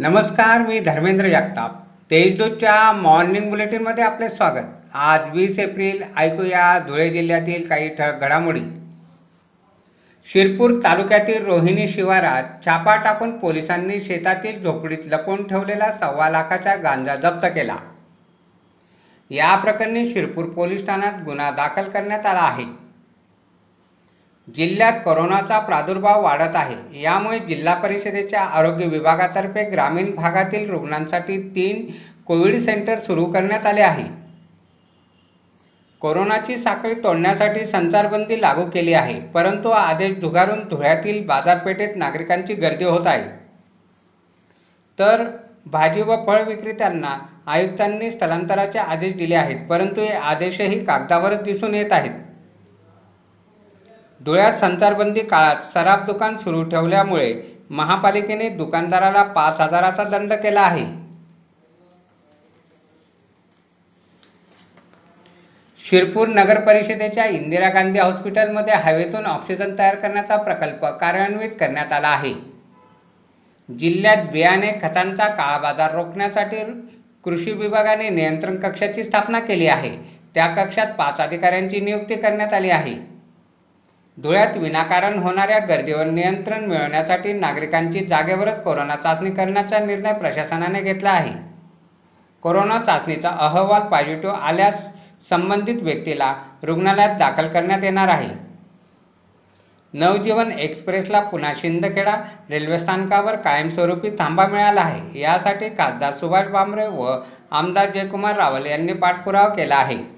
नमस्कार मी धर्मेंद्र जगताप. तेजदूतच्या मॉर्निंग बुलेटिनमध्ये आपले स्वागत. आज वीस एप्रिल ऐकूया धुळे जिल्ह्यातील काही ठळक घडामोडी. शिरपूर तालुक्यातील रोहिणी शिवारात छापा टाकून पोलिसांनी शेतातील झोपडीत लपवून ठेवलेला सव्वा लाखाचा गांजा जप्त केला. या प्रकरणी शिरपूर पोलीस ठाण्यात गुन्हा दाखल करण्यात आला आहे. जिल्ह्यात कोरोनाचा प्रादुर्भाव वाढत आहे. यामुळे जिल्हा परिषदेच्या आरोग्य विभागातर्फे ग्रामीण भागातील रुग्णांसाठी तीन कोविड सेंटर सुरू करण्यात आले आहे. कोरोनाची साखळी तोडण्यासाठी संचारबंदी लागू केली आहे परंतु आदेश झुगारून धुळ्यातील बाजारपेठेत नागरिकांची गर्दी होत आहे. तर भाजी व फळ विक्रेत्यांना आयुक्तांनी स्थलांतराचे आदेश दिले आहेत परंतु हे आदेशही कागदावरच दिसून येत आहेत. धुळ्यात संचारबंदी काळात सराफ दुकान सुरू ठेवल्यामुळे महापालिकेने दुकानदाराला पाच हजाराचा दंड केला आहे. शिरपूर नगर परिषदेच्या इंदिरा गांधी हॉस्पिटलमध्ये हवेतून ऑक्सिजन तयार करण्याचा प्रकल्प कार्यान्वित करण्यात आला आहे. जिल्ह्यात बियाणे खतांचा काळा बाजार रोखण्यासाठी कृषी विभागाने नियंत्रण कक्षाची स्थापना केली आहे. त्या कक्षात पाच अधिकाऱ्यांची नियुक्ती करण्यात आली आहे. धुळ्यात विनाकारण होणाऱ्या गर्दीवर नियंत्रण मिळवण्यासाठी नागरिकांची जागेवरच कोरोना चाचणी करण्याचा निर्णय प्रशासनाने घेतला आहे. कोरोना चाचणीचा अहवाल पॉझिटिव्ह आल्यास संबंधित व्यक्तीला रुग्णालयात दाखल करण्यात येणार आहे. नवजीवन एक्सप्रेसला पुन्हा शिंदखेडा रेल्वे स्थानकावर कायमस्वरूपी थांबा मिळाला आहे. यासाठी खासदार सुभाष भामरे व आमदार जयकुमार रावल यांनी पाठपुरावा केला आहे.